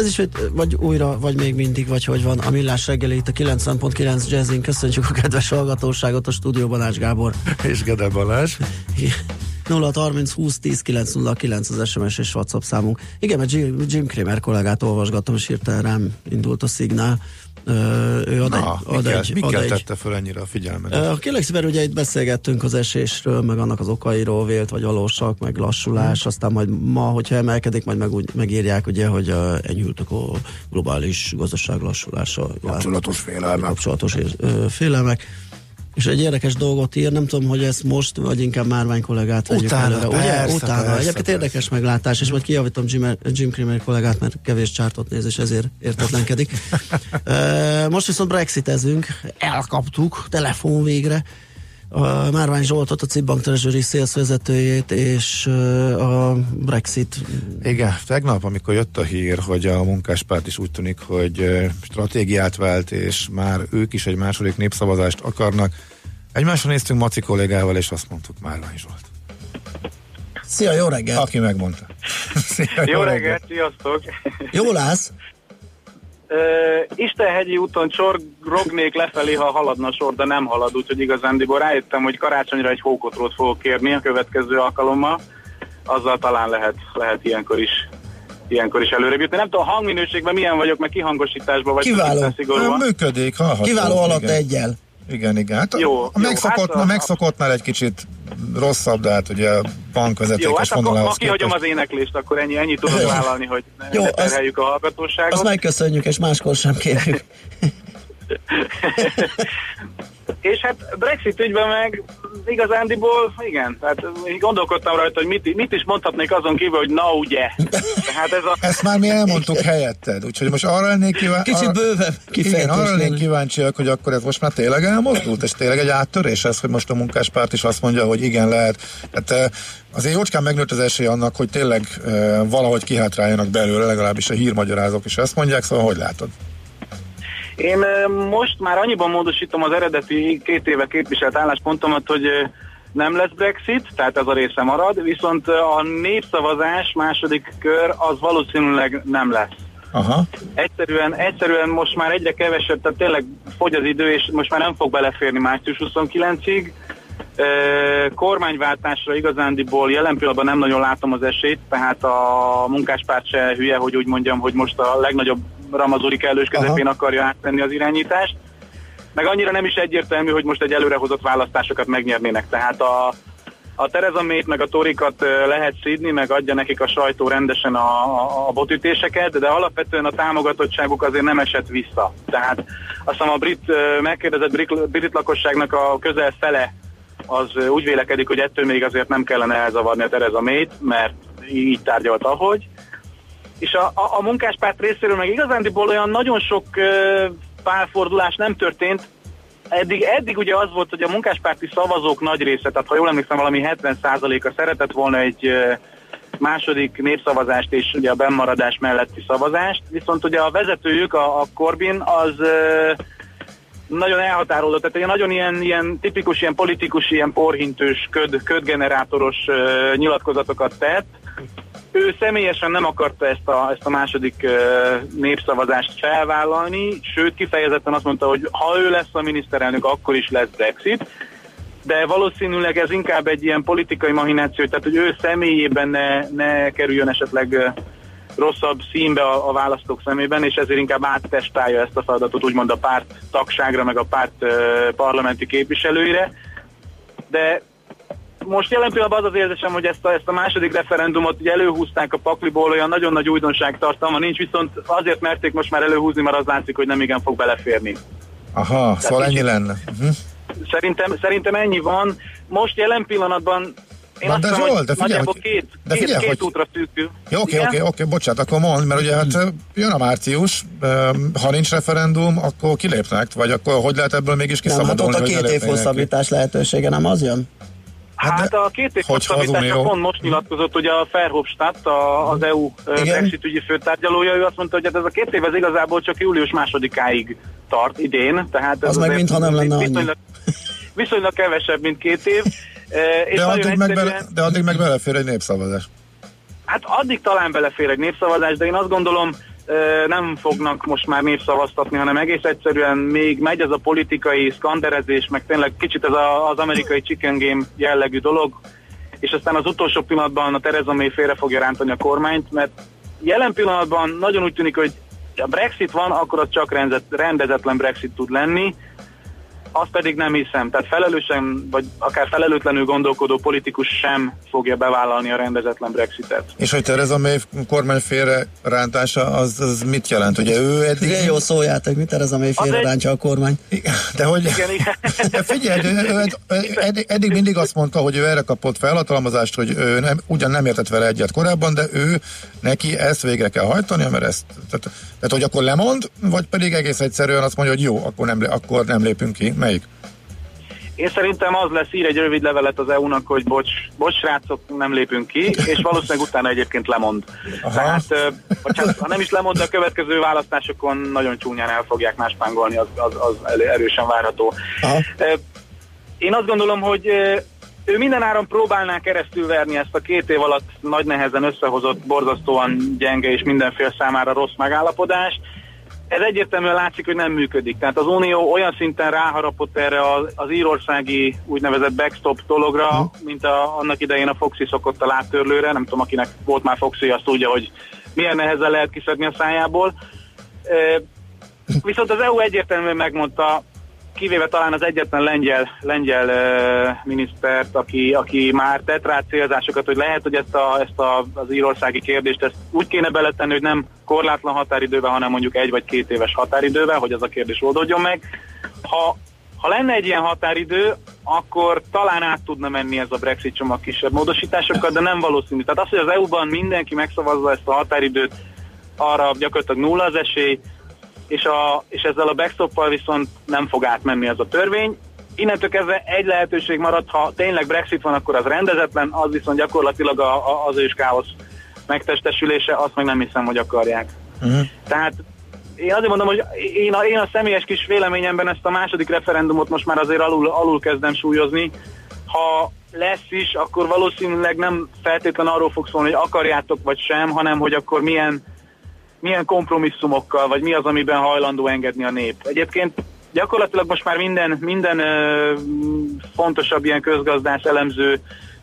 Ez is, vagy újra, vagy még mindig, vagy hogy van. A Millás reggeli itt a 90.9 Jazzin. Köszönjük a kedves hallgatóságot a stúdióban Ács Gábor. És Gede Balázs. 0 30 20 10 909 az SMS és WhatsApp számunk. Igen, mert Jim, Jim Kramer kollégát olvasgattam, és hirtelen rám indult a szignál. Ő ad Na, egy, ad Mikkel, egy, Mikkel ad tette föl ennyire a figyelmet? Uh, kérlek szépen, ugye itt beszélgettünk az esésről, meg annak az okairól, vélt vagy valósak, meg lassulás, hmm. aztán majd ma, hogyha emelkedik, majd meg úgy, megírják, ugye, hogy enyhültek a globális gazdaság lassulása. Kapcsolatos félelmek. Kapcsolatos félelmek és egy érdekes dolgot ír, nem tudom, hogy ezt most, vagy inkább Márvány kollégát vegyük Utána, előre. Persze, Ugye? Utána. Persze, Egyébként persze. érdekes meglátás, és majd kijavítom Jim, Jim Cramer kollégát, mert kevés csártot néz, és ezért értetlenkedik. most viszont brexitezünk, elkaptuk, telefon végre a Márvány Zsoltot, a Cibbank Treasury sales vezetőjét, és a Brexit. Igen, tegnap, amikor jött a hír, hogy a munkáspárt is úgy tűnik, hogy stratégiát vált, és már ők is egy második népszavazást akarnak. Egymásra néztünk Maci kollégával, és azt mondtuk Márvány Zsolt. Szia, jó reggelt! Aki megmondta. Szia, jó, jó reggelt, reggelt, sziasztok! Jól állsz? Uh, Istenhegyi úton csorognék lefelé, ha haladna a sor, de nem halad, úgyhogy igazándiból rájöttem, hogy karácsonyra egy hókotrót fogok kérni a következő alkalommal. Azzal talán lehet, lehet ilyenkor is ilyenkor is előre jutni. Nem tudom, a hangminőségben milyen vagyok, meg kihangosításban vagy Kiváló. Működik, hallható. Kiváló alatt egyel. Igen, igen. Hát jó, a, megszokott, jó, hát a, megszokottnál egy kicsit rosszabb, de hát ugye a bankvezetékes Jó, hát akkor ma kihagyom az éneklést, akkor ennyi, ennyi tudok vállalni, hogy ne, jó, ne terheljük az, a hallgatóságot. Azt megköszönjük, és máskor sem kérjük. és hát Brexit ügyben meg igazándiból, igen, tehát gondolkodtam rajta, hogy mit, mit is mondhatnék azon kívül, hogy na ugye. Tehát ez a... Ezt már mi elmondtuk helyetted, úgyhogy most arra lennék kíváncsi. Kicsit bővebb Igen, arra lennék kíváncsiak, hogy akkor ez most már tényleg elmozdult, és tényleg egy áttörés ez, hogy most a munkáspárt is azt mondja, hogy igen, lehet. Tehát azért jócskán megnőtt az esély annak, hogy tényleg valahogy kihátráljanak belőle, legalábbis a hírmagyarázók is ezt mondják, szóval hogy látod? Én most már annyiban módosítom az eredeti két éve képviselt álláspontomat, hogy nem lesz Brexit, tehát ez a része marad, viszont a népszavazás második kör az valószínűleg nem lesz. Aha. Egyszerűen, egyszerűen most már egyre kevesebb, tehát tényleg fogy az idő, és most már nem fog beleférni március 29-ig. E, kormányváltásra igazándiból jelen pillanatban nem nagyon látom az esélyt, tehát a munkáspárt se hülye, hogy úgy mondjam, hogy most a legnagyobb Ramazuri kellős közepén Aha. akarja átvenni az irányítást. Meg annyira nem is egyértelmű, hogy most egy előrehozott választásokat megnyernének. Tehát a, a Tereza Mét meg a Torikat lehet szídni, meg adja nekik a sajtó rendesen a, a, a botütéseket, de alapvetően a támogatottságuk azért nem esett vissza. Tehát azt hiszem a brit, megkérdezett brit, brit lakosságnak a közel fele az úgy vélekedik, hogy ettől még azért nem kellene elzavarni a Tereza Mét, mert így tárgyalt ahogy. És a, a, a munkáspárt részéről meg igazándiból olyan nagyon sok uh, pálfordulás nem történt. Eddig, eddig ugye az volt, hogy a munkáspárti szavazók nagy része, tehát ha jól emlékszem, valami 70%-a szeretett volna egy második népszavazást és ugye a bennmaradás melletti szavazást, viszont ugye a vezetőjük, a, a Corbyn, az nagyon elhatárolódott, tehát egy nagyon ilyen, ilyen tipikus, ilyen politikus, ilyen porhintős, köd, ködgenerátoros uh, nyilatkozatokat tett, ő személyesen nem akarta ezt a, ezt a második uh, népszavazást felvállalni, sőt kifejezetten azt mondta, hogy ha ő lesz a miniszterelnök, akkor is lesz Brexit, de valószínűleg ez inkább egy ilyen politikai mahináció, tehát hogy ő személyében ne, ne kerüljön esetleg uh, rosszabb színbe a, a választók szemében, és ezért inkább áttestálja ezt a feladatot úgymond a párt tagságra, meg a párt uh, parlamenti képviselőire. De most jelen pillanatban az az érzésem, hogy ezt a, ezt a második referendumot ugye előhúzták a pakliból, olyan nagyon nagy újdonság tartalma nincs, viszont azért merték most már előhúzni, mert az látszik, hogy nem igen fog beleférni. Aha, Tehát szóval ennyi lenne. Uh-huh. Szerintem, szerintem ennyi van. Most jelen pillanatban Én Na, azt de Zsolt, hogy de figyelj, hogy- két, de két, figyelj, két hogy- útra szűkül. Jó, oké, oké, oké, bocsánat, akkor mond, mert ugye hát jön a március, ha nincs referendum, akkor kilépnek, vagy akkor hogy lehet ebből mégis Nem, hát kiszabadulni? ott a két év hosszabbítás lehetősége nem az jön? Hát Hát, a két év az hosszabbításra pont most nyilatkozott ugye a Verhofstadt, a, az EU. Brexit ügyi főtárgyalója, ő azt mondta, hogy hát ez a két év ez igazából csak július másodikáig tart idén, tehát ez Az meg azért mintha nem lenne viszonylag, viszonylag kevesebb, mint két év. És De addig, meg bele, de addig meg belefér egy népszavazás. Hát addig talán belefér egy népszavazás, de én azt gondolom, nem fognak most már népszavaztatni, hanem egész egyszerűen még megy ez a politikai szkanderezés, meg tényleg kicsit ez a, az amerikai chicken game jellegű dolog, és aztán az utolsó pillanatban a Theresa May félre fogja rántani a kormányt, mert jelen pillanatban nagyon úgy tűnik, hogy ha Brexit van, akkor az csak rendezet, rendezetlen Brexit tud lenni, azt pedig nem hiszem. Tehát felelősen, vagy akár felelőtlenül gondolkodó politikus sem fogja bevállalni a rendezetlen Brexitet. És hogy Tereza May kormány félre rántása, az, az mit jelent? Ugye ő eddig... Igen, jó szójátok, mit ez a mély Az egy- félrerántja a kormány. De hogy... Igen, igen. De figyelj, ő, ő, ő, eddig, eddig mindig azt mondta, hogy ő erre kapott felhatalmazást, hogy ő nem, ugyan nem értett vele egyet korábban, de ő neki ezt végre kell hajtani, mert ezt, tehát, tehát hogy akkor lemond, vagy pedig egész egyszerűen azt mondja, hogy jó, akkor nem, akkor nem lépünk ki. Melyik? Én szerintem az lesz, ír egy rövid levelet az EU-nak, hogy bocs, bocs srácok, nem lépünk ki, és valószínűleg utána egyébként lemond. Aha. Tehát, vagy hát, ha nem is lemond, de a következő választásokon nagyon csúnyán el fogják máspángolni, az, az, az erősen várható. Aha. Én azt gondolom, hogy ő mindenáron próbálná keresztül verni ezt a két év alatt nagy nehezen összehozott, borzasztóan gyenge és mindenféle számára rossz megállapodást. Ez egyértelműen látszik, hogy nem működik. Tehát az Unió olyan szinten ráharapott erre az, az írországi úgynevezett backstop dologra, mint a, annak idején a Foxy szokott a láttörlőre. Nem tudom, akinek volt már Foxy, azt tudja, hogy milyen nehezen lehet kiszedni a szájából. Viszont az EU egyértelműen megmondta, kivéve talán az egyetlen lengyel, lengyel uh, minisztert, aki, aki már tett rá célzásokat, hogy lehet, hogy ezt, a, ezt a, az írországi kérdést ezt úgy kéne beletenni, hogy nem korlátlan határidővel, hanem mondjuk egy vagy két éves határidővel, hogy ez a kérdés oldódjon meg. Ha, ha lenne egy ilyen határidő, akkor talán át tudna menni ez a Brexit csomag kisebb módosításokkal, de nem valószínű. Tehát az, hogy az EU-ban mindenki megszavazza ezt a határidőt, arra gyakorlatilag nulla az esély, és, a, és ezzel a backstoppal viszont nem fog átmenni ez a törvény. Innentől kezdve egy lehetőség marad, ha tényleg Brexit van, akkor az rendezetlen, az viszont gyakorlatilag a, a, az ős káosz megtestesülése, azt meg nem hiszem, hogy akarják. Uh-huh. Tehát én azért mondom, hogy én a, én a személyes kis véleményemben ezt a második referendumot most már azért alul, alul kezdem súlyozni. Ha lesz is, akkor valószínűleg nem feltétlen arról fog szólni, hogy akarjátok vagy sem, hanem hogy akkor milyen, milyen kompromisszumokkal, vagy mi az, amiben hajlandó engedni a nép. Egyébként gyakorlatilag most már minden, minden ö, fontosabb ilyen közgazdás elemző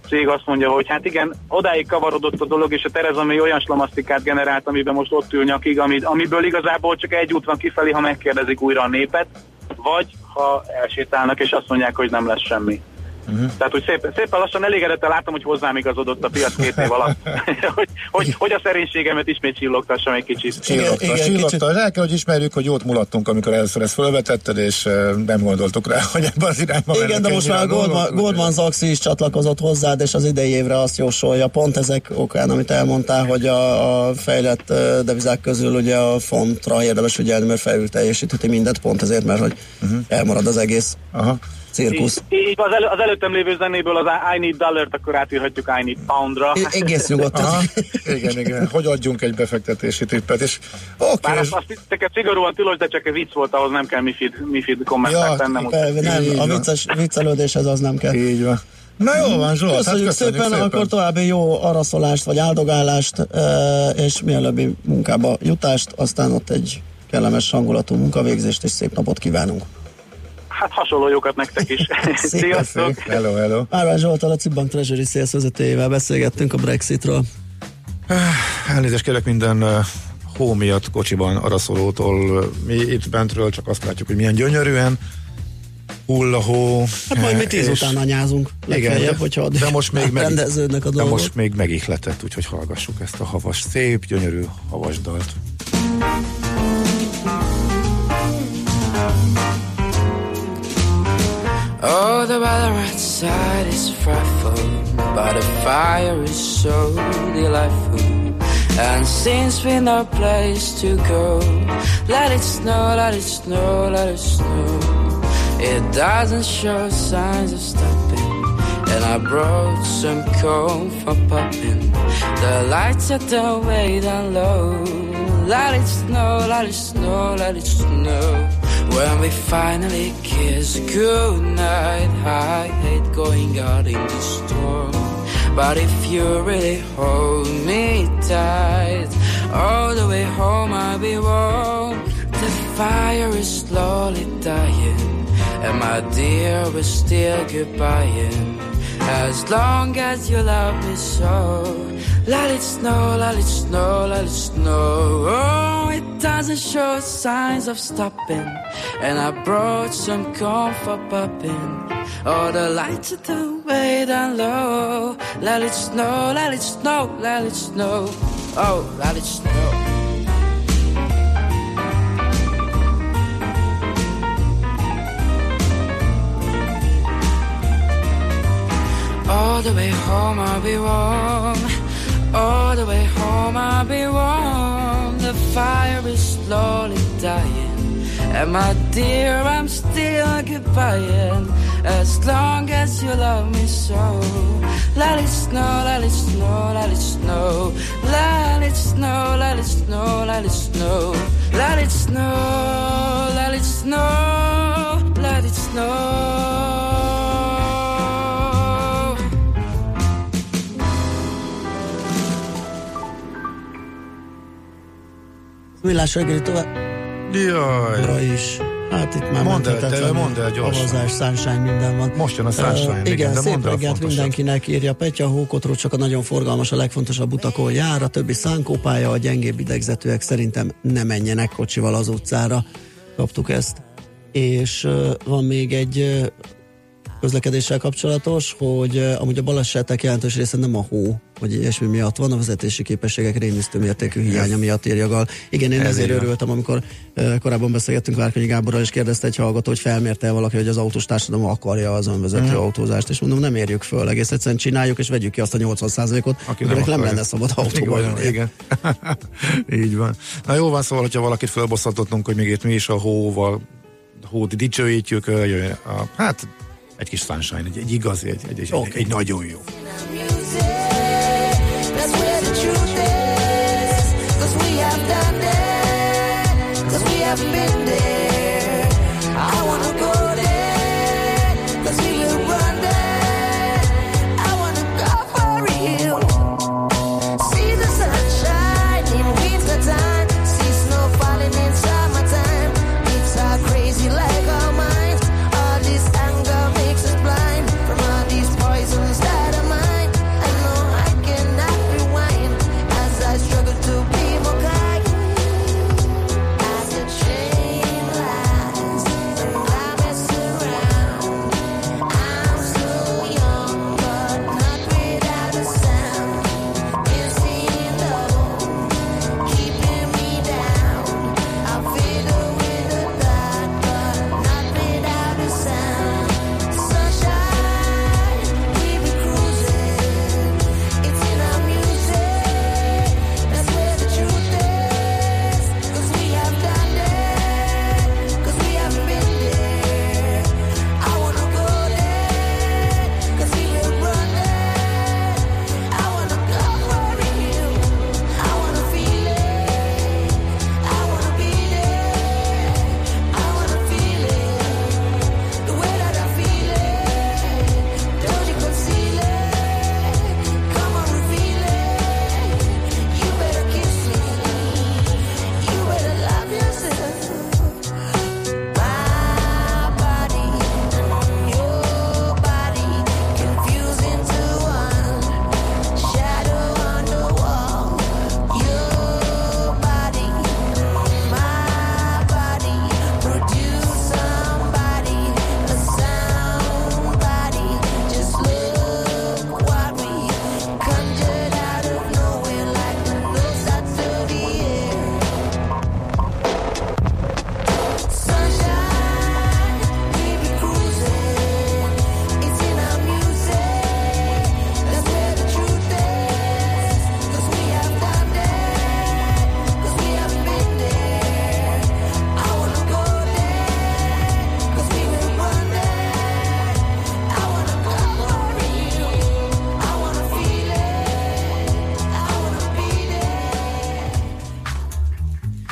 cég azt mondja, hogy hát igen, odáig kavarodott a dolog, és a Tereza May olyan slamasztikát generált, amiben most ott ül nyakig, ami, amiből igazából csak egy út van kifelé, ha megkérdezik újra a népet, vagy ha elsétálnak, és azt mondják, hogy nem lesz semmi. Uh-huh. Tehát, hogy szépen, szépen lassan elégedettel látom, hogy hozzám igazodott a piac két év alatt, hogy, hogy, hogy a szerénységemet ismét csillogtassam egy kicsit. Csillogta, igen, csillogta. kicsit- El kell, hogy ismerjük, hogy jót mulattunk, amikor először ezt felvetetted, és eh, nem gondoltuk rá, hogy ebben az irányba Igen, de most már Goldman. Goldman Sachs is csatlakozott hozzád, és az idei évre azt jósolja, pont ezek okán, amit elmondtál, hogy a, a fejlett ö, devizák közül ugye a fontra érdemes ügyelni, mert felül teljesítheti mindent, pont ezért, mert hogy uh-huh. elmarad az egész Aha. Cirkusz. Így, így az, elő, az előttem lévő zenéből az I need dollar akkor átírhatjuk I need poundra. E- Egész nyugodtan. Aha. Igen, igen. Hogy adjunk egy befektetési tippet, és oké, Bár okay, azt, azt teket szigorúan tilos, de csak egy vicc volt, ahhoz nem kell MIFID, MIFID Ja, kommentát tennem. Persze, Nem, Így a vicces, viccelődéshez az nem kell. így van. Na jó van, Zsolt, Köszönjük, hát köszönjük szépen, szépen. akkor további jó araszolást vagy áldogálást, és mielőbbi munkába jutást, aztán ott egy kellemes hangulatú munkavégzést, és szép napot kívánunk. Hát hasonló jókat nektek is. Sziasztok! Hello, hello. Árván Zsoltal, a Cibbank Treasury Sales vezetőjével beszélgettünk a Brexitről. Elnézést kérek minden uh, hó miatt kocsiban araszolótól. Mi itt bentről csak azt látjuk, hogy milyen gyönyörűen hull a hó. Hát majd mi tíz és- után anyázunk. De, hogyha de most még meg, rendeződnek a de dolgok. most még megihletett, úgyhogy hallgassuk ezt a havas, szép, gyönyörű havas dalt. Oh, the weather outside is frightful, but the fire is so delightful. And since we no place to go, let it snow, let it snow, let it snow. It doesn't show signs of stopping. And I brought some corn for popping. The lights are the way down low. Let it snow, let it snow, let it snow. When we finally kiss goodnight, I hate going out in the storm. But if you really hold me tight, all the way home I'll be warm. The fire is slowly dying, and my dear, we're still goodbying. As long as you love me so, let it snow, let it snow, let it snow. Oh, it doesn't show signs of stopping. And I brought some corn for popping. Oh, the lights are the way down low. Let it snow, let it snow, let it snow. Oh, let it snow. All the way home I'll be warm. All the way home I'll be warm. The fire is slowly dying. And my dear, I'm still goodbying. As long as you love me so. Let it snow, let it snow, let it snow. Let it snow, let it snow, let it snow. Let it snow, let it snow, let it snow. Millás reggeli tovább. Jaj. is. Hát itt már Mondd el, menthetetlen te mondd el gyorsan. Havazás, sunshine, minden van. Most jön a sunshine, Uh, igen, igen, de szép reggelt mindenkinek írja Petya Hókotról, csak a nagyon forgalmas, a legfontosabb utakon jár, a többi szánkópálya, a gyengébb idegzetőek szerintem ne menjenek kocsival az utcára. Kaptuk ezt. És uh, van még egy uh, közlekedéssel kapcsolatos, hogy amúgy a balesetek jelentős része nem a hó, vagy ilyesmi miatt van, a vezetési képességek rémisztő mértékű hiánya miatt írja Gal. Igen, én Ez ezért van. örültem, amikor korábban beszélgettünk Várkonyi Gáborral, és kérdezte egy hallgató, hogy felmérte valaki, hogy az autós társadalom akarja az önvezető Mhm. autózást, és mondom, nem érjük föl, egész egyszerűen csináljuk, és vegyük ki azt a 80%-ot, Aki akinek nem, akarja. lenne szabad autóba igen, igen. Így van. Na jó van, szóval, hogyha valakit fölbosszantottunk, hogy még itt mi is a hóval, hót dicsőítjük, jöjjön hát egy kis sunshine, egy, egy igazi, egy, egy, egy, Oké. egy, egy nagyon jó. Cause we have been there.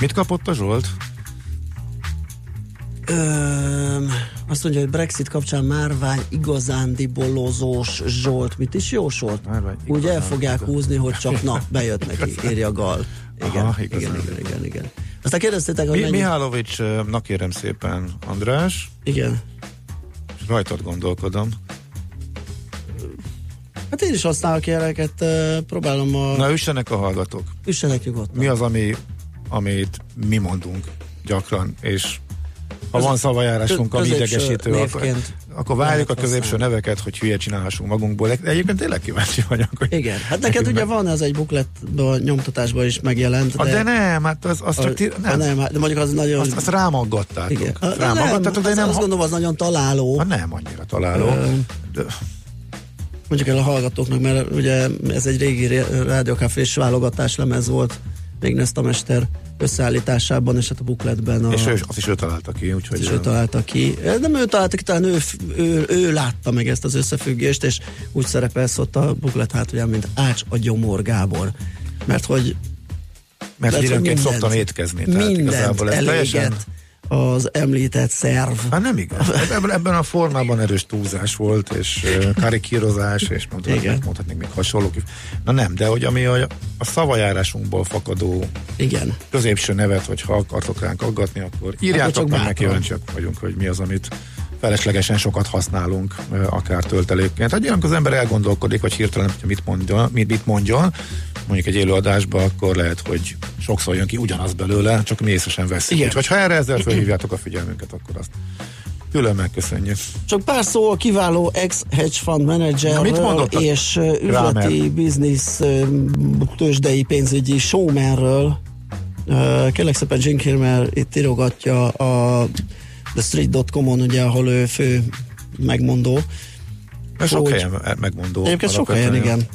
Mit kapott a Zsolt? Öm, azt mondja, hogy Brexit kapcsán márvány igazándi bolozós Zsolt. Mit is jósolt? Márvány Úgy el igazán- fogják húzni, hogy csak na, bejött neki, írja Gal. Igen, Aha, igen, igazán. igen, igen, igen. Aztán kérdeztétek, hogy Mi, mennyi... Mihálovicsnak kérem szépen, András, Igen. és rajtad gondolkodom. Hát én is használok ilyeneket, próbálom a... Na, üssenek a hallgatók. Üssenek nyugodtan. Mi az, ami, amit mi mondunk gyakran, és ha van szavajárásunk, ami idegesítő, akkor, akkor várjuk a középső neveket, hogy hülye csinálhassunk magunkból. De egyébként tényleg kíváncsi vagyok, hogy... Igen, hát neked ugye meg- van, ez egy bukletban, nyomtatásban is megjelent, Ah, De, nem, hát az, az a, csak... Ti, nem. nem, nem, hát- de mondjuk az nagyon... azt, azt rámaggattátok. igen. Hát Rámaggattátok, de az, nem... azt Ha, gondolom, az nagyon találó. ha nem annyira találó. Ö, De, Mondjuk el a hallgatóknak, mert ugye ez egy régi ré- rádiókafés válogatás lemez volt, még Nesta Mester összeállításában, és hát a bukletben a, és ő, azt is ő találta ki, úgyhogy... és ő találta ki. Nem ő találta ki, talán ő, ő, ő, látta meg ezt az összefüggést, és úgy szerepel ott a buklet hátulján, mint Ács a Gyomor Gábor. Mert hogy mert lehet, hogy időnként szoktam étkezni. Tehát mindent igazából ez teljesen... az említett szerv. Hát nem igaz. Ebben, a formában erős túlzás volt, és karikírozás, és mondhatnék, mondhatnék még hasonlók. Na nem, de hogy ami a, a szavajárásunkból fakadó Igen. középső nevet, hogy ha akartok ránk aggatni, akkor írjátok meg, mert kíváncsiak vagyunk, hogy mi az, amit feleslegesen sokat használunk, akár töltelékként. Hát ilyenkor az ember elgondolkodik, vagy hirtelen, hogy mit mondjon, mit, mit mondjon, mondjuk egy élőadásba, akkor lehet, hogy sokszor jön ki ugyanaz belőle, csak mi észre sem veszik. Igen. Úgyhogy ha erre ezzel felhívjátok a figyelmünket, akkor azt külön megköszönjük. Csak pár szó a kiváló ex-hedge fund manager Na, mit mondott a és üzleti biznisz tőzsdei pénzügyi showmanről. Kérlek szépen Jim Kilmer itt írogatja a thestreet.com-on, ugye, ahol ő fő megmondó. Mert sok Hogy- helyen me- megmondó. Egyébként sok helyen, igen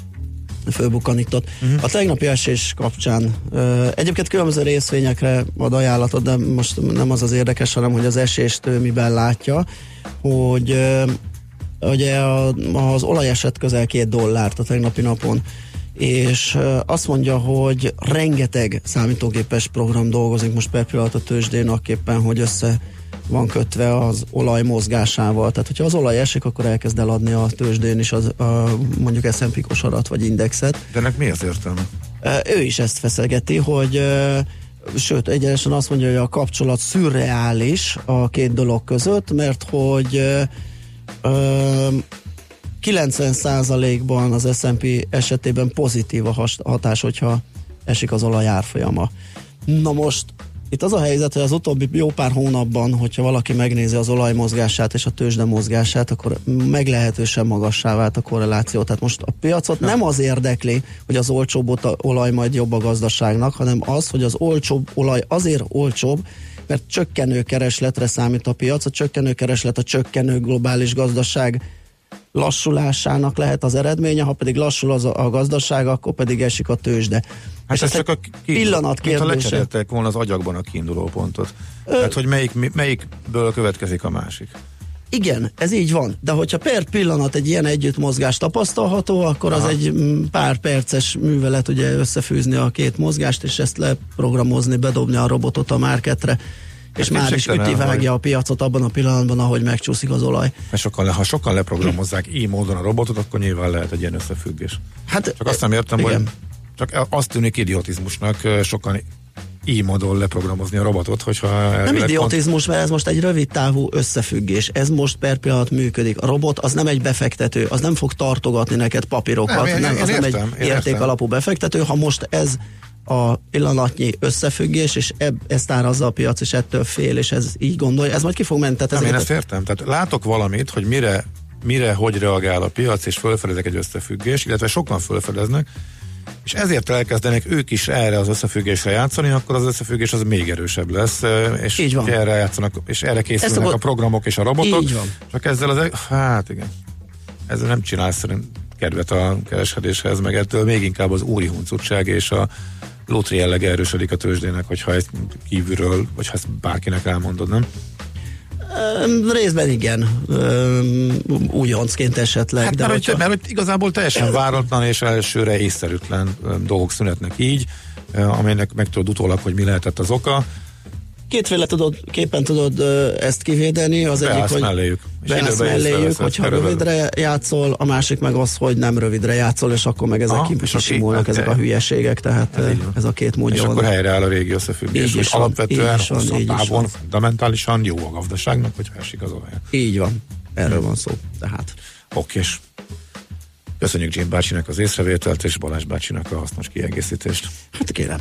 fölbukkanított. Uh-huh. A tegnapi esés kapcsán ö, egyébként különböző részvényekre ad ajánlatot, de most nem az az érdekes, hanem hogy az esést ő miben látja, hogy ö, ugye a, az olaj esett közel két dollárt a tegnapi napon, és ö, azt mondja, hogy rengeteg számítógépes program dolgozik most per pillanat a tőzsdén, akképpen, hogy össze van kötve az olaj mozgásával. Tehát, hogyha az olaj esik, akkor elkezd eladni a tőzsdén is az, a, mondjuk S&P kosarat vagy indexet. De ennek mi az értelme? Ő is ezt feszegeti, hogy sőt, egyenesen azt mondja, hogy a kapcsolat szürreális a két dolog között, mert hogy ö, ö, 90%-ban az S&P esetében pozitív a hatás, hogyha esik az olaj árfolyama. Na most itt az a helyzet, hogy az utóbbi jó pár hónapban, hogyha valaki megnézi az olaj mozgását és a tőzsde mozgását, akkor meglehetősen magassá vált a korreláció. Tehát most a piacot nem az érdekli, hogy az olcsóbb olaj majd jobb a gazdaságnak, hanem az, hogy az olcsóbb olaj azért olcsóbb, mert csökkenő keresletre számít a piac, a csökkenő kereslet a csökkenő globális gazdaság lassulásának lehet az eredménye, ha pedig lassul az a, a gazdaság, akkor pedig esik a tőzsde. Hát És ez ez csak a ki, pillanat kérdése. lecseréltek volna az agyakban a kiinduló pontot. Tehát, hogy melyik, melyikből következik a másik. Igen, ez így van, de hogyha per pillanat egy ilyen együttmozgás tapasztalható, akkor Aha. az egy mm, pár perces művelet ugye összefűzni a két mozgást, és ezt leprogramozni, bedobni a robotot a marketre, és Hát már is üti vágja a piacot abban a pillanatban, ahogy megcsúszik az olaj. Mert sokan, ha sokan leprogramozzák így módon a robotot, akkor nyilván lehet egy ilyen összefüggés. Hát, Csak azt nem értem, igen. hogy csak azt tűnik idiotizmusnak sokan így módon leprogramozni a robotot, hogyha Nem idiotizmus, mert ez most egy rövid távú összefüggés. Ez most per pillanat működik. A robot az nem egy befektető, az nem fog tartogatni neked papírokat, Nem, én- nem, én az nem értem, egy én érték értem. alapú befektető. Ha most ez a pillanatnyi összefüggés, és ebb, ezt árazza a piac, és ettől fél, és ez így gondolja, ez majd ki fog menni. Tehát Nem, én ezt értem. Tehát látok valamit, hogy mire, mire hogy reagál a piac, és fölfedezek egy összefüggés, illetve sokan fölfedeznek, és ezért elkezdenek ők is erre az összefüggésre játszani, akkor az összefüggés az még erősebb lesz, és Így van. erre játszanak, és erre készülnek szokott- a programok és a robotok. Így van. Csak ezzel az, e- hát igen, ezzel nem csinálsz szerint kedvet a kereskedéshez, meg ettől még inkább az úri huncutság és a lótri jellege erősödik a tőzsdének, hogyha ezt kívülről, vagy ha ezt bárkinek elmondod, nem? Részben igen, újoncként esetleg. Hát de mert, hogy, hogyha- mert hogy igazából teljesen váratlan és elsőre észszerűtlen dolgok szünetnek így. amelynek meg tudod utólag, hogy mi lehetett az oka. Kétféle tudod, képen tudod ezt kivédeni, az egyik, Beállsz hogy melléjük. És beállsz melléjük, hogyha erről- rövidre játszol, a másik meg az, hogy nem rövidre játszol, és akkor meg ezek és aki- kisimulnak, ezek a oké. hülyeségek, tehát Ez ez, a két módja És van. akkor helyreáll a régi összefüggés, hogy van, alapvetően így van, így távon, fundamentálisan jó a gazdaságnak, hogyha esik az olaj. Így van, erről van szó. Tehát Okés. Köszönjük Jim bácsinak az észrevételt, és Balázs bácsinak a hasznos kiegészítést. hát kérem.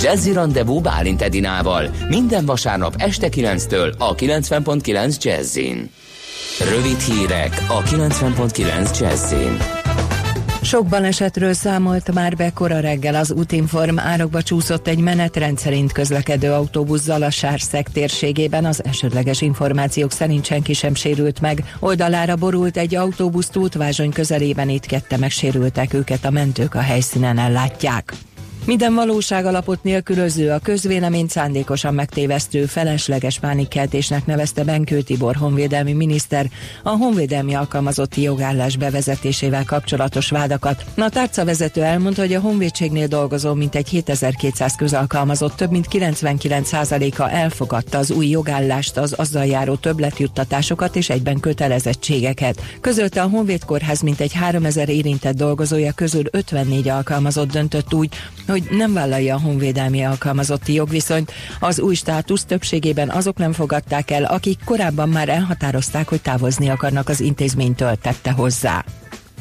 Jazzy Rendezvú Bálint Edinával minden vasárnap este 9-től a 90.9 Jazzin. Rövid hírek a 90.9 Jazzin. Sok balesetről számolt már be kora reggel az Utinform árokba csúszott egy menetrend szerint közlekedő autóbusz Zalassárszeg térségében. Az elsődleges információk szerint senki sem sérült meg. Oldalára borult egy autóbusz túltvázsony közelében itt kette megsérültek őket a mentők a helyszínen ellátják. Minden valóság alapot nélkülöző, a közvéleményt szándékosan megtévesztő, felesleges pánikkeltésnek nevezte Benkő Tibor honvédelmi miniszter a honvédelmi alkalmazotti jogállás bevezetésével kapcsolatos vádakat. A tárcavezető elmondta, hogy a honvédségnél dolgozó mintegy 7200 közalkalmazott több mint 99%-a elfogadta az új jogállást, az azzal járó többletjuttatásokat és egyben kötelezettségeket. Közölte a Honvédkórház mintegy 3000 érintett dolgozója közül 54 alkalmazott döntött úgy, hogy nem vállalja a honvédelmi alkalmazotti jogviszonyt. Az új státusz többségében azok nem fogadták el, akik korábban már elhatározták, hogy távozni akarnak az intézménytől, tette hozzá.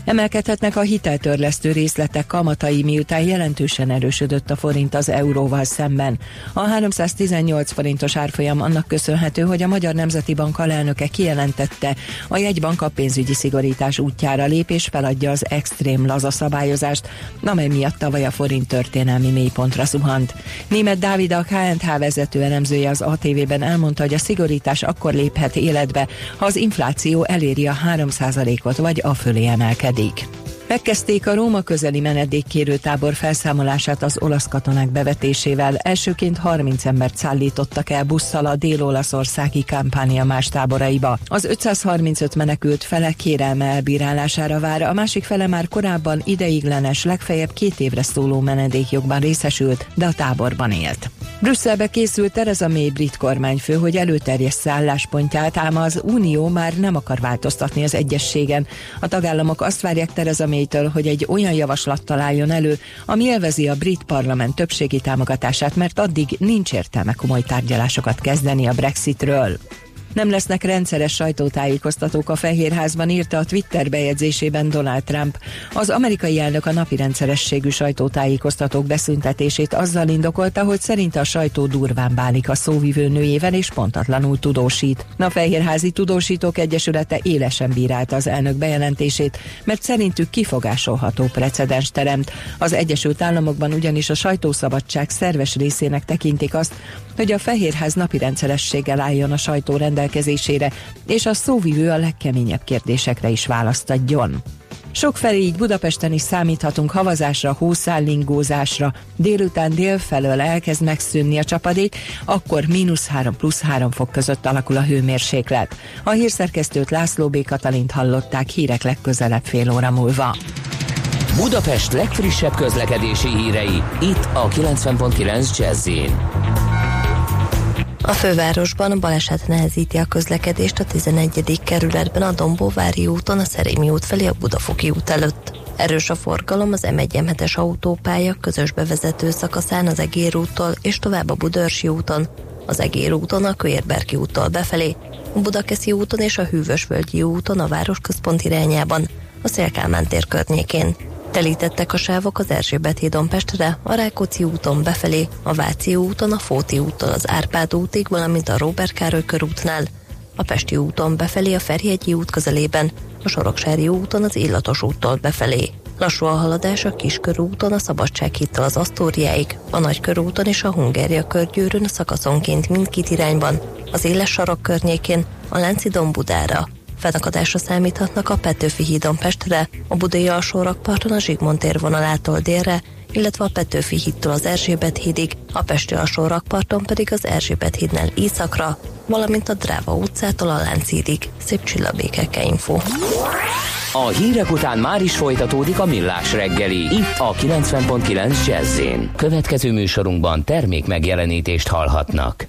Emelkedhetnek a hiteltörlesztő részletek kamatai, miután jelentősen erősödött a forint az euróval szemben. A 318 forintos árfolyam annak köszönhető, hogy a Magyar Nemzeti Bank alelnöke kijelentette, a jegybank a pénzügyi szigorítás útjára lép és feladja az extrém laza szabályozást, amely miatt tavaly a forint történelmi mélypontra zuhant. Német Dávid a KNH vezető elemzője az ATV-ben elmondta, hogy a szigorítás akkor léphet életbe, ha az infláció eléri a 3%-ot vagy a fölé emelkedik. Mediathek. Megkezdték a Róma közeli menedékkérő tábor felszámolását az olasz katonák bevetésével. Elsőként 30 embert szállítottak el busszal a dél-olaszországi kampánia más táboraiba. Az 535 menekült fele kérelme elbírálására vár, a másik fele már korábban ideiglenes, legfeljebb két évre szóló menedékjogban részesült, de a táborban élt. Brüsszelbe készült Tereza May brit kormányfő, hogy előterjessze álláspontját, ám az Unió már nem akar változtatni az egyességen. A tagállamok azt várják Tereza Maytől, hogy egy olyan javaslat találjon elő, ami élvezi a brit parlament többségi támogatását, mert addig nincs értelme komoly tárgyalásokat kezdeni a Brexitről. Nem lesznek rendszeres sajtótájékoztatók a Fehérházban, írta a Twitter bejegyzésében Donald Trump. Az amerikai elnök a napi rendszerességű sajtótájékoztatók beszüntetését azzal indokolta, hogy szerint a sajtó durván bánik a szóvivő nőjével és pontatlanul tudósít. A Fehérházi Tudósítók Egyesülete élesen bírálta az elnök bejelentését, mert szerintük kifogásolható precedens teremt. Az Egyesült Államokban ugyanis a sajtószabadság szerves részének tekintik azt, hogy a Fehérház napi rendszerességgel álljon a sajtó rendelkezésére, és a szóvivő a legkeményebb kérdésekre is választ adjon. Sokfelé így Budapesten is számíthatunk havazásra, hószállingózásra. Délután délfelől elkezd megszűnni a csapadék, akkor mínusz 3 plusz 3 fok között alakul a hőmérséklet. A hírszerkesztőt László B. Katalint hallották hírek legközelebb fél óra múlva. Budapest legfrissebb közlekedési hírei, itt a 90.9 Jazzin. A fővárosban baleset nehezíti a közlekedést a 11. kerületben a Dombóvári úton, a Szerémi út felé a Budafoki út előtt. Erős a forgalom az M1 autópálya közös bevezető szakaszán az Egér úttól és tovább a Budörsi úton, az Egér úton a Köérberki úttól befelé, a Budakeszi úton és a Hűvösvölgyi úton a városközpont irányában, a Szélkálmán tér környékén. Telítettek a sávok az Erzsébet hídon Pestre, a Rákóczi úton befelé, a Váci úton, a Fóti úton, az Árpád útig, valamint a Róbert Károly körútnál, a Pesti úton befelé a Ferhegyi út közelében, a Soroksári úton az Illatos úttól befelé. Lassú a haladás a Kiskörúton, a Szabadsághittal az Asztóriáig, a Nagykörúton és a Hungária körgyűrűn szakaszonként mindkét irányban, az Éles Sarok környékén, a Láncidon Budára, Fennakadásra számíthatnak a Petőfi hídon Pestre, a Budai alsórakparton a Zsigmond tér vonalától délre, illetve a Petőfi hídtól az Erzsébet hídig, a Pesti alsó rakparton pedig az Erzsébet hídnál északra, valamint a Dráva utcától a Lánchídig. Szép csillabékeke info. A hírek után már is folytatódik a millás reggeli, itt a 90.9 jazz Következő műsorunkban termék megjelenítést hallhatnak.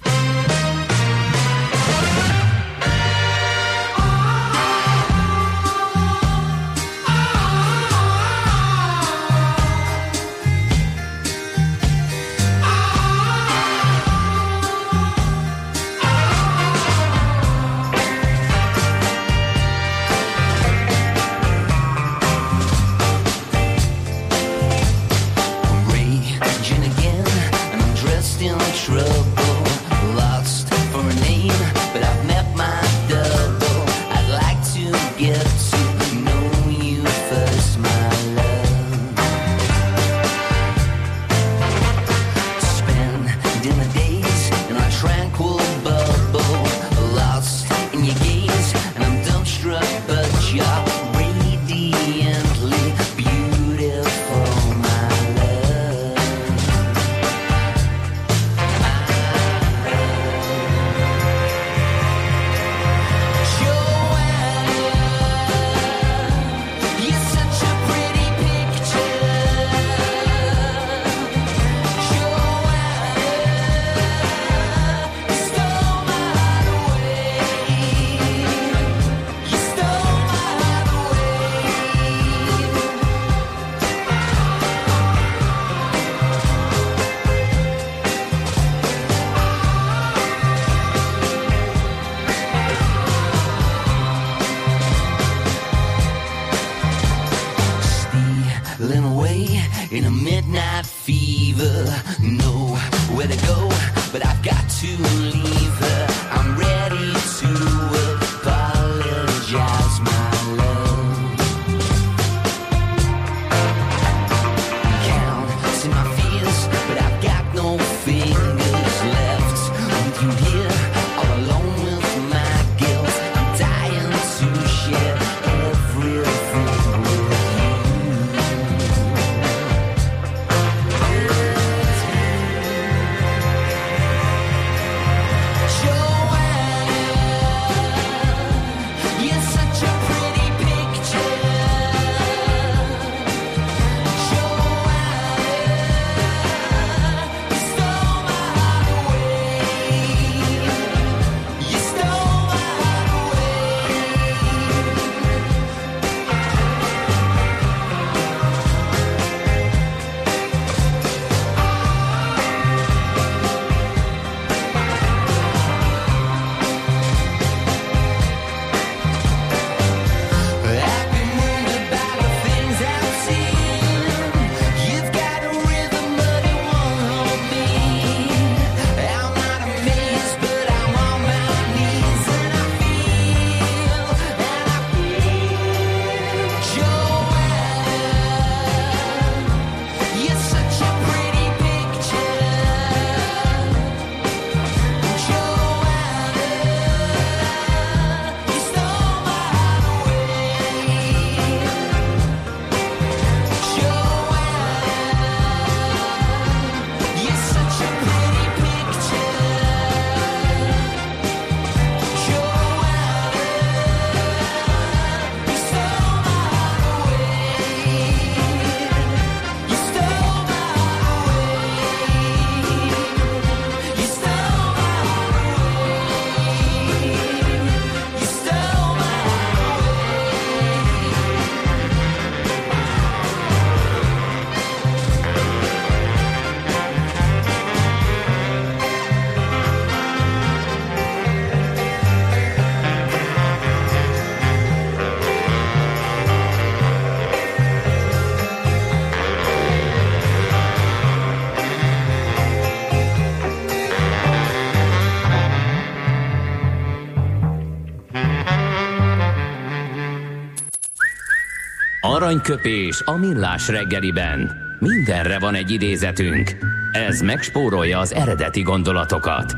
Aranyköpés a millás reggeliben. Mindenre van egy idézetünk. Ez megspórolja az eredeti gondolatokat.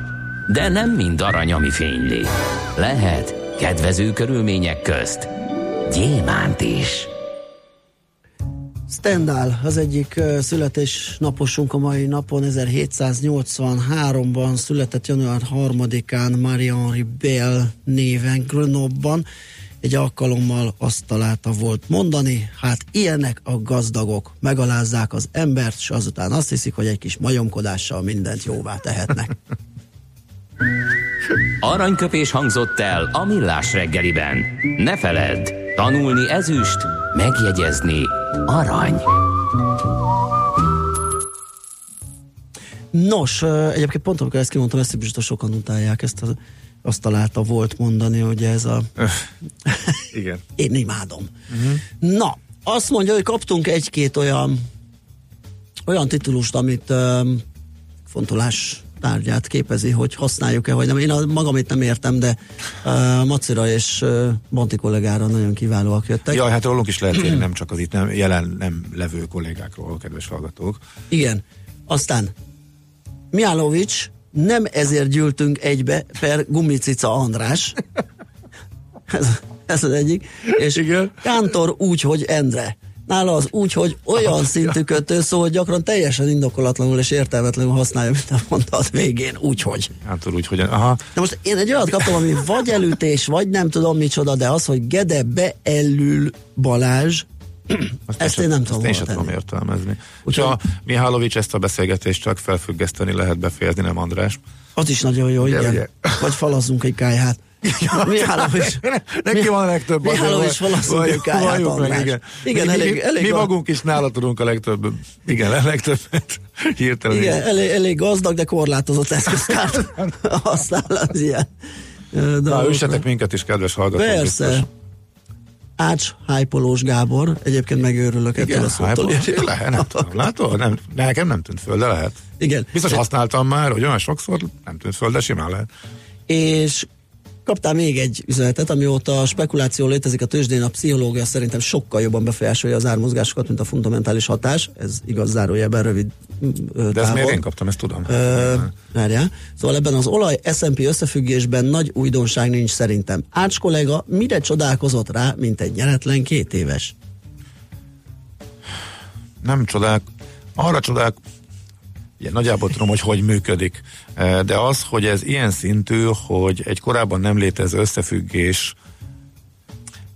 De nem mind arany, ami fényli. Lehet kedvező körülmények közt gyémánt is. Stendhal az egyik születésnaposunk a mai napon, 1783-ban született január 3-án Marie-Henri Bell néven Grenoble-ban. Egy alkalommal azt találta volt mondani, hát ilyenek a gazdagok, megalázzák az embert, és azután azt hiszik, hogy egy kis majomkodással mindent jóvá tehetnek. Aranyköpés hangzott el a millás reggeliben. Ne feledd, tanulni ezüst, megjegyezni arany. Nos, egyébként pont amikor ezt kimondtam, ezt biztos sokan utálják, ezt az, azt találta volt mondani, hogy ez a... Igen. Én imádom. Uh-huh. Na, azt mondja, hogy kaptunk egy-két olyan olyan titulust, amit um, fontolás tárgyát képezi, hogy használjuk-e, vagy nem. Én a magamit nem értem, de uh, Macira és uh, Bonti kollégára nagyon kiválóak jöttek. Jaj, hát rólunk is lehet írni, nem csak az itt nem, jelen nem levő kollégákról, kedves hallgatók. Igen. Aztán Miálovics, nem ezért gyűltünk egybe per Gumicica András. ez, ez az egyik. És Igen. Kántor úgy, hogy Endre. Nála az úgy, hogy olyan szintű kötő szó, hogy gyakran teljesen indokolatlanul és értelmetlenül használja, mint a mondat végén, úgy, hogy. Hát úgy, hogy aha, De most én egy olyat kaptam, ami vagy elütés, vagy nem tudom micsoda, de az, hogy Gede beellül Balázs, ezt én nem tudom én sem tudom értelmezni. Úgyhogy- Úgyhogy Mihálovics ezt a beszélgetést csak felfüggeszteni lehet befejezni, nem András. Az is nagyon jó, Ugye, igen. ugye? Vagy falazzunk egy kájhát. Mihálovics. Neki van a legtöbb. Mihálovics vaj- egy meg, András. igen. Igen, mi, elég- mi, elég mi a- magunk is nála tudunk a legtöbb, igen, a legtöbbet hirtelen. Igen, elég, elég gazdag, de korlátozott eszköztárt használ az ilyen. Na, üssetek minket is, kedves hallgatók. Persze. biztos. Ács Hájpolós Gábor, egyébként megőrülök ettől Igen, a szótól. lehet, nem tudom, látod? Nem, nekem nem tűnt föl, de lehet. Igen. Biztos használtam már, hogy olyan sokszor nem tűnt föl, de simán lehet. És kaptál még egy üzenetet, amióta a spekuláció létezik a tőzsdén, a pszichológia szerintem sokkal jobban befolyásolja az ármozgásokat, mint a fundamentális hatás. Ez igaz zárójelben rövid ö, De ezt távol. miért én kaptam, ezt tudom. Ö, várjál. Szóval ebben az olaj S&P összefüggésben nagy újdonság nincs szerintem. Ács kollega mire csodálkozott rá, mint egy nyeretlen két éves? nem csodák, arra csodák, ugye nagyjából tudom, hogy hogy működik, de az, hogy ez ilyen szintű, hogy egy korábban nem létező összefüggés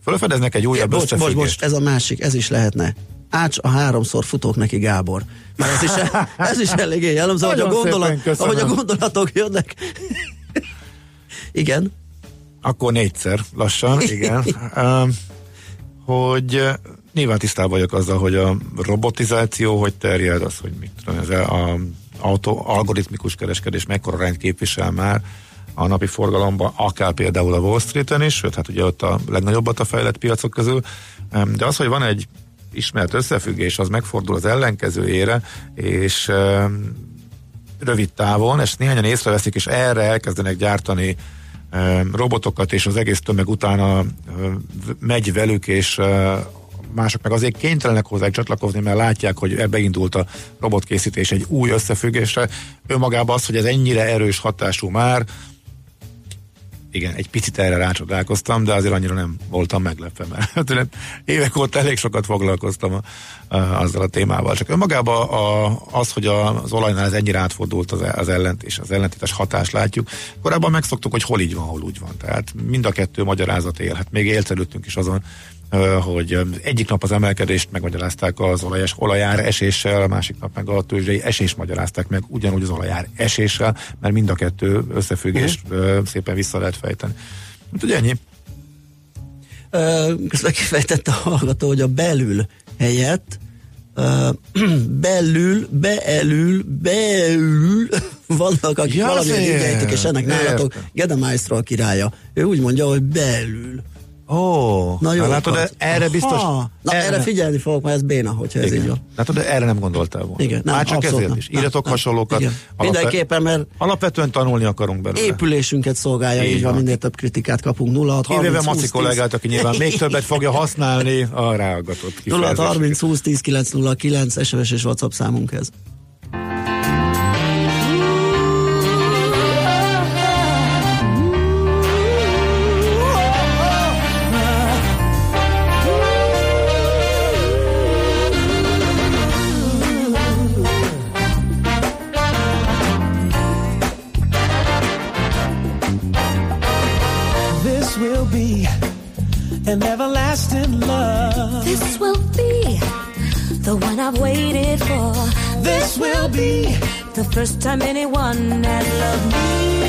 fölfedeznek egy újabb Bocs, bocs, összefüggést. bocs, ez a másik, ez is lehetne. Ács a háromszor futók neki Gábor. Mert ez is, ez is eléggé jellemző, hogy a, gondolat, ahogy a gondolatok jönnek. Igen. Akkor négyszer lassan, igen. um, hogy nyilván tisztában vagyok azzal, hogy a robotizáció hogy terjed, az, hogy mit tudom, ez a, a autó, algoritmikus kereskedés mekkora rend képvisel már a napi forgalomban, akár például a Wall Street-en is, sőt, hát ugye ott a legnagyobbat a fejlett piacok közül, de az, hogy van egy ismert összefüggés, az megfordul az ellenkezőjére, és rövid távon, és néhányan észreveszik, és erre elkezdenek gyártani robotokat, és az egész tömeg utána megy velük, és mások meg azért kénytelenek hozzá csatlakozni, mert látják, hogy ebbe indult a robotkészítés egy új összefüggésre. Önmagában az, hogy ez ennyire erős hatású már, igen, egy picit erre rácsodálkoztam, de azért annyira nem voltam meglepve, mert évek óta elég sokat foglalkoztam a, a, azzal a témával. Csak önmagában a, az, hogy az olajnál ez ennyire átfordult az, az ellent és az ellentétes hatást látjuk. Korábban megszoktuk, hogy hol így van, hol úgy van. Tehát mind a kettő magyarázat él. Hát még élt is azon, hogy egyik nap az emelkedést megmagyarázták az olajes, olajár eséssel, a másik nap meg a tőzsdei esés magyarázták meg ugyanúgy az olajár eséssel, mert mind a kettő összefüggést uh-huh. szépen vissza lehet fejteni. Úgyhogy ennyi. Ö, Közben kifejtette a hallgató, hogy a belül helyett belül, beelül, beül vannak, akik Ja, valamilyen ejtik, és ennek nálatok Értem. Gede Maestro a királya. Ő úgy mondja, hogy belül. Ó, Na jó. na látod, de erre biztos... Aha. Na erre, figyelni fogok, mert ez béna, hogyha ez Igen. így van. Látod, de erre nem gondoltál volna. Igen, nem, Már csak abszolút ezért nem. is. Írjatok nem. hasonlókat. Igen. Alapve- Mindenképpen, mert Alapvetően tanulni akarunk belőle. épülésünket szolgálja, Így így van, minél több kritikát kapunk. 0 6 Kivéve 30 Maci 20 kollégát, aki nyilván még többet fogja használni a ráagatott 0 6 kifejezést. 30 20 10 909 SMS és WhatsApp számunk ez. First time anyone has loved me.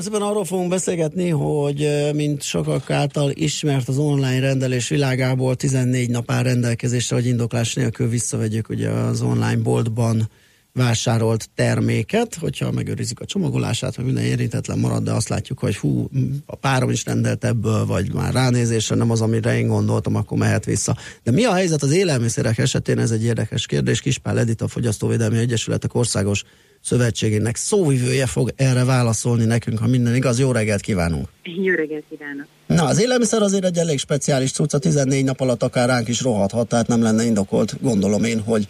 Szépen arról fogunk beszélgetni, hogy mint sokak által ismert az online rendelés világából 14 nap áll rendelkezésre, hogy indoklás nélkül visszavegyük ugye az online boltban vásárolt terméket, hogyha megőrizzük a csomagolását, hogy minden érintetlen marad, de azt látjuk, hogy hú, a párom is rendelt ebből, vagy már ránézésre nem az, amire én gondoltam, akkor mehet vissza. De mi a helyzet az élelmiszerek esetén? Ez egy érdekes kérdés. Kispál Edith, a Fogyasztóvédelmi Egyesületek Országos Szövetségének szóvivője fog erre válaszolni nekünk, ha minden igaz. Jó reggelt kívánunk! Jó reggelt kívánok! Na, az élelmiszer azért egy elég speciális cucca, 14 nap alatt akár ránk is rohadhat, tehát nem lenne indokolt, gondolom én, hogy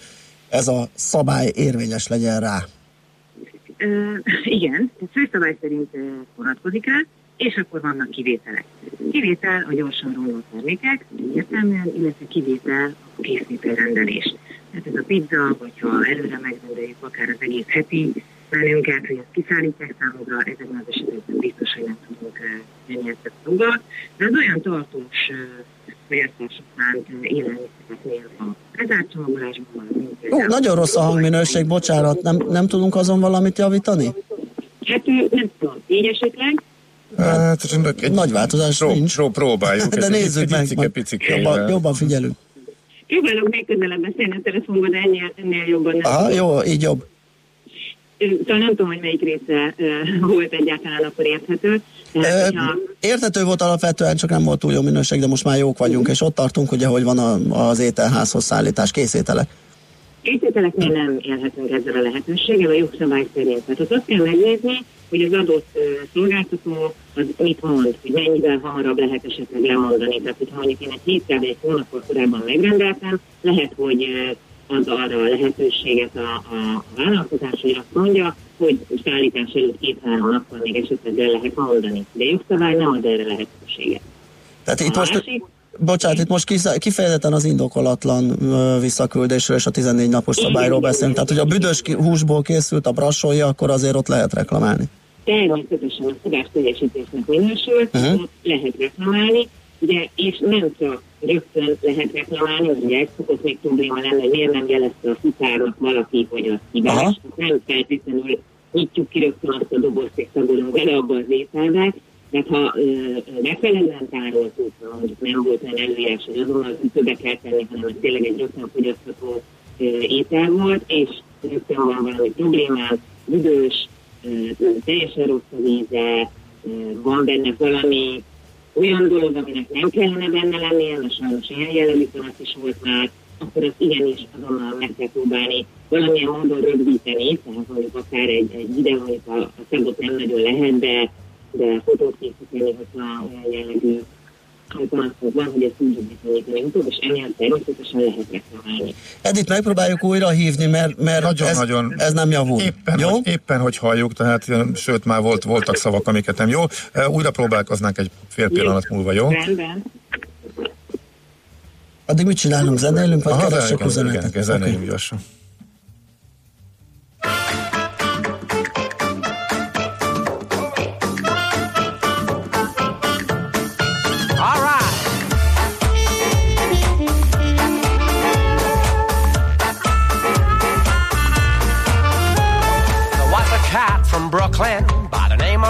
ez a szabály érvényes legyen rá. Uh, igen, a főszabály szerint vonatkozik rá, És akkor vannak kivételek. Kivétel a gyorsan romló termékek, egyértelműen, illetve kivétel a készítőrendelés. Tehát ez a pizza, vagy ha előre megrendeljük akár az egész heti menünket, hogy ezt kiszállítják számunkra, ezekben az esetekben biztos, hogy nem tudunk jönni ezt a. De az olyan tartós fogyasztások szánt élelmiszereknél a bezárt csomagolásban van, Ó, nagyon rossz a hangminőség, bocsánat, nem, nem tudunk azon valamit javítani? Hát ö, nem tudom, így esetleg, Hát, egy Nagy változás pró, nincs. pró, próbáljuk. De nézzük meg, picike, picike, jobban, jobban figyelünk. próbálok még közelebb beszélni a telefonban, de ennél, ennél jobban nem. Aha, jó, így jobb. Ö, Szóval nem tudom, hogy melyik része volt egyáltalán akkor érthető. Érthető volt alapvetően, csak nem volt túl jó minőség, de most már jók vagyunk, és ott tartunk, ugye, hogy van a, az ételházhoz szállítás, készételek. Készíteleknél nem élhetünk ezzel a lehetőséggel a jogszabály szerint. Tehát ott azt kell megnézni, hogy az adott ö, szolgáltató az mit mond, hogy mennyivel hamarabb lehet esetleg lemondani. Tehát, hogyha mondjuk én egy héttel egy hónappal korábban megrendeltem, lehet, hogy az arra a lehetőséget a, a, vállalkozás, hogy azt mondja, hogy szállítás előtt két-három nappal még esetleg el lehet mondani. De jogszabály nem ad erre lehetőséget. Tehát itt A most, másik- bocsánat, itt most kifejezetten az indokolatlan visszaküldésről és a 14 napos szabályról beszélünk. Tehát, hogy a büdös húsból készült a brassója, akkor azért ott lehet reklamálni. természetesen a szobás teljesítésnek minősül, uh-huh. lehet reklamálni, ugye, és nem csak rögtön lehet reklamálni, ugye ez szokott még probléma lenni, hogy miért nem jelezte a futárnak valaki, hogy az hibás, nem feltétlenül nyitjuk ki rögtön azt a dobozt, és szagolunk bele abba az ételbe, mert ha megfelelően tároltuk, ha mondjuk nem volt olyan előírás, hogy azonnal ütőbe kell tenni, hanem ez tényleg egy rögtön fogyasztható étel volt, és rögtön van valami problémám, büdös, teljesen rossz a víze, van benne valami olyan dolog, aminek nem kellene benne lennie, mert sajnos ilyen jellegű is volt már, akkor azt igenis azonnal meg kell próbálni valamilyen módon rögzíteni, tehát mondjuk akár egy, egy videó, amit a, a szagot nem nagyon lehet, de, de fotót készíteni, hogyha olyan jellegű panaszok van, hogy ezt úgy bizonyítani utóbb, és emiatt természetesen lehet reklamálni. Edith, megpróbáljuk újra hívni, mert, mert Nagyon, ez, nagyon. ez nem javul. Éppen, Jó? hogy, éppen, hogy halljuk, tehát sőt, már volt, voltak szavak, amiket nem jó. Újra próbálkoznánk egy fél pillanat múlva, jó? Rendben. Addig mit csinálunk? Zenélünk, vagy Aha, igen, üzenetet? igen, zenéljünk gyorsan. All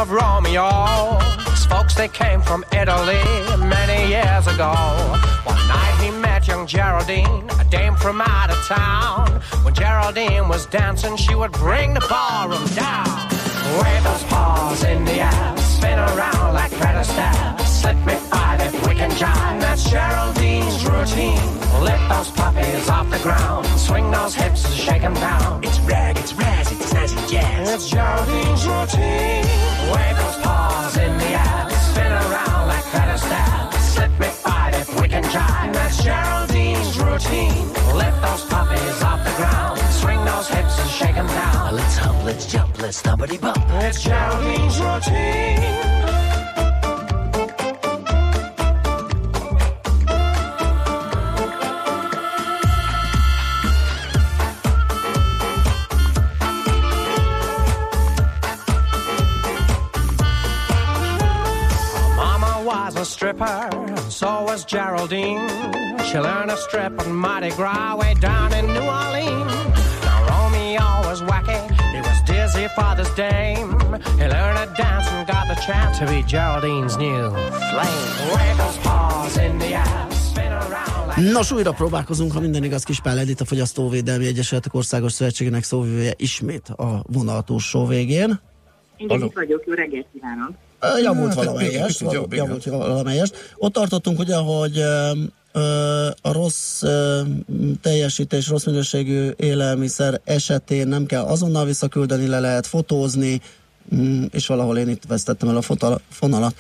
of Romeo. Folks, they came from Italy many years ago. One night he met young Geraldine, a dame from out of town. When Geraldine was dancing, she would bring the ballroom down. Wave those paws in the air, spin around like Fred. Slip me five if we can jive. That's Geraldine's routine. Lift those puppies off the ground. Swing those hips and shake 'em down. It's rag, it's raz, snazzy jazz. It's Geraldine's routine. Wave those paws in the air. Spin around like Astaire. Slip me five if we can jive. That's Geraldine's routine. Lift those puppies off the ground. Swing those hips and shake 'em down. Let's hump, let's jump, let's stumpity bump. It's Geraldine's routine. Stripper, so was Geraldine. She learned to strip on Mardi Gras way down in New Orleans. Now Romeo was wacky, he was dizzy for this dame. He learned to dance and got the chance to be Geraldine's new flame. Paws in the air, Nos, újra próbálkozunk, ha minden igaz, Kispál Edith, a Fogyasztóvédelmi Egyesületek Országos Szövetségének szóvivője ismét a vonal túlsó végén. Igen, itt vagyok, jó reggelt kívánok! Javult Hát, valamelyest, igen. javult valamelyest. Ott tartottunk ugye, hogy a rossz teljesítés, rossz minőségű élelmiszer esetén nem kell azonnal visszaküldeni, le lehet fotózni, mm, és valahol én itt vesztettem el a fotal- fonalat.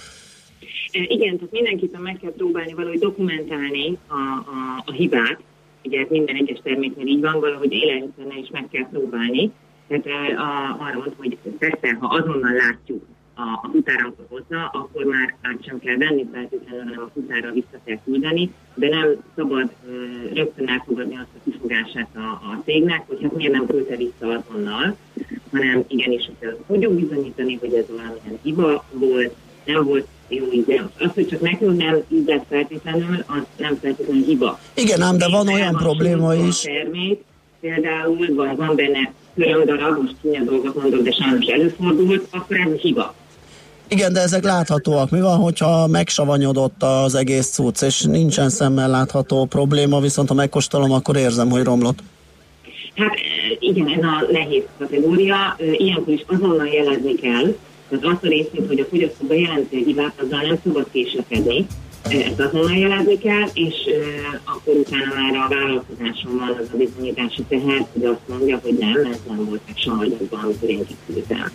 Igen, tehát mindenképpen meg kell próbálni valahogy dokumentálni a, a, a hibát. Ugye ez minden egyes terméknél így van, valahogy élelmiszernél is meg kell próbálni. Tehát a, arra mond, hogy persze, ha azonnal látjuk, a, a futára hozza, akkor már át sem kell venni feltétlenül, hanem a futára vissza kell küldeni, de nem szabad ö, rögtön elfogadni azt a kifogását a, a cégnek, hogy hát miért nem küldte vissza azonnal, hanem igenis, hogy tudjuk bizonyítani, hogy ez valamilyen hiba volt, nem volt jó ide. Az, hogy csak nekünk nem ízlett feltétlenül, az nem feltétlenül hiba. Igen, ám, de van olyan probléma is. A termék, például, vagy van benne körömdarab, most csúnya dolgot mondok, de sajnos előfordult, akkor ez hiba. Igen, de ezek láthatóak. Mi van, hogyha megsavanyodott az egész cucc, és nincsen szemmel látható probléma, viszont ha megkóstolom, akkor érzem, hogy romlott. Hát e, igen, ez a nehéz kategória. Ilyenkor is azonnal jelezni kell, tehát azt a részét, hogy a fogyasztó bejelenti a hibát, azzal nem szabad késlekedni. Ezt azonnal jelezni kell, és akkor utána már a vállalkozáson van az a bizonyítási teher, hogy azt mondja, hogy nem, ez nem volt meg savanyodva, amikor én kiküldtem.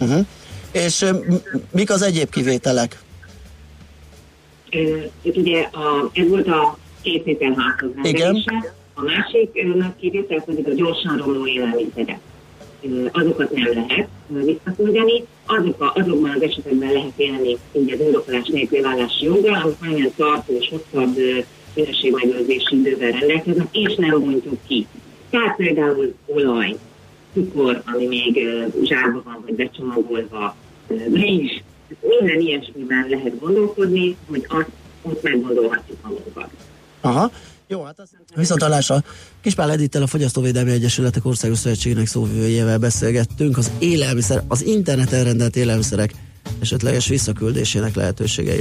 Uh-huh. És mik az egyéb kivételek? Itt ugye a, ez volt a két héten. A másik kivétel pedig a gyorsan romló élelmiszerek. Azokat nem lehet visszaküldeni, azok a, azokban az esetekben lehet élni így az indokolás nélkül vállási joggal, amik valamilyen tartós, hosszabb ö, minőségmegőrzési idővel rendelkeznek, és nem bontjuk ki. Tehát például olaj, cukor, ami még zsárba van, vagy becsomagolva, rizs, minden ilyesmiben lehet gondolkodni, hogy azt ott meggondolhatjuk magunkat. Aha. Jó, hát azt viszont hallásra. Kispál Edittel a Fogyasztóvédelmi Egyesületek Országos Szövetségének szóvivőjével beszélgettünk az élelmiszer, az interneten rendelt élelmiszerek esetleges visszaküldésének lehetőségeiről.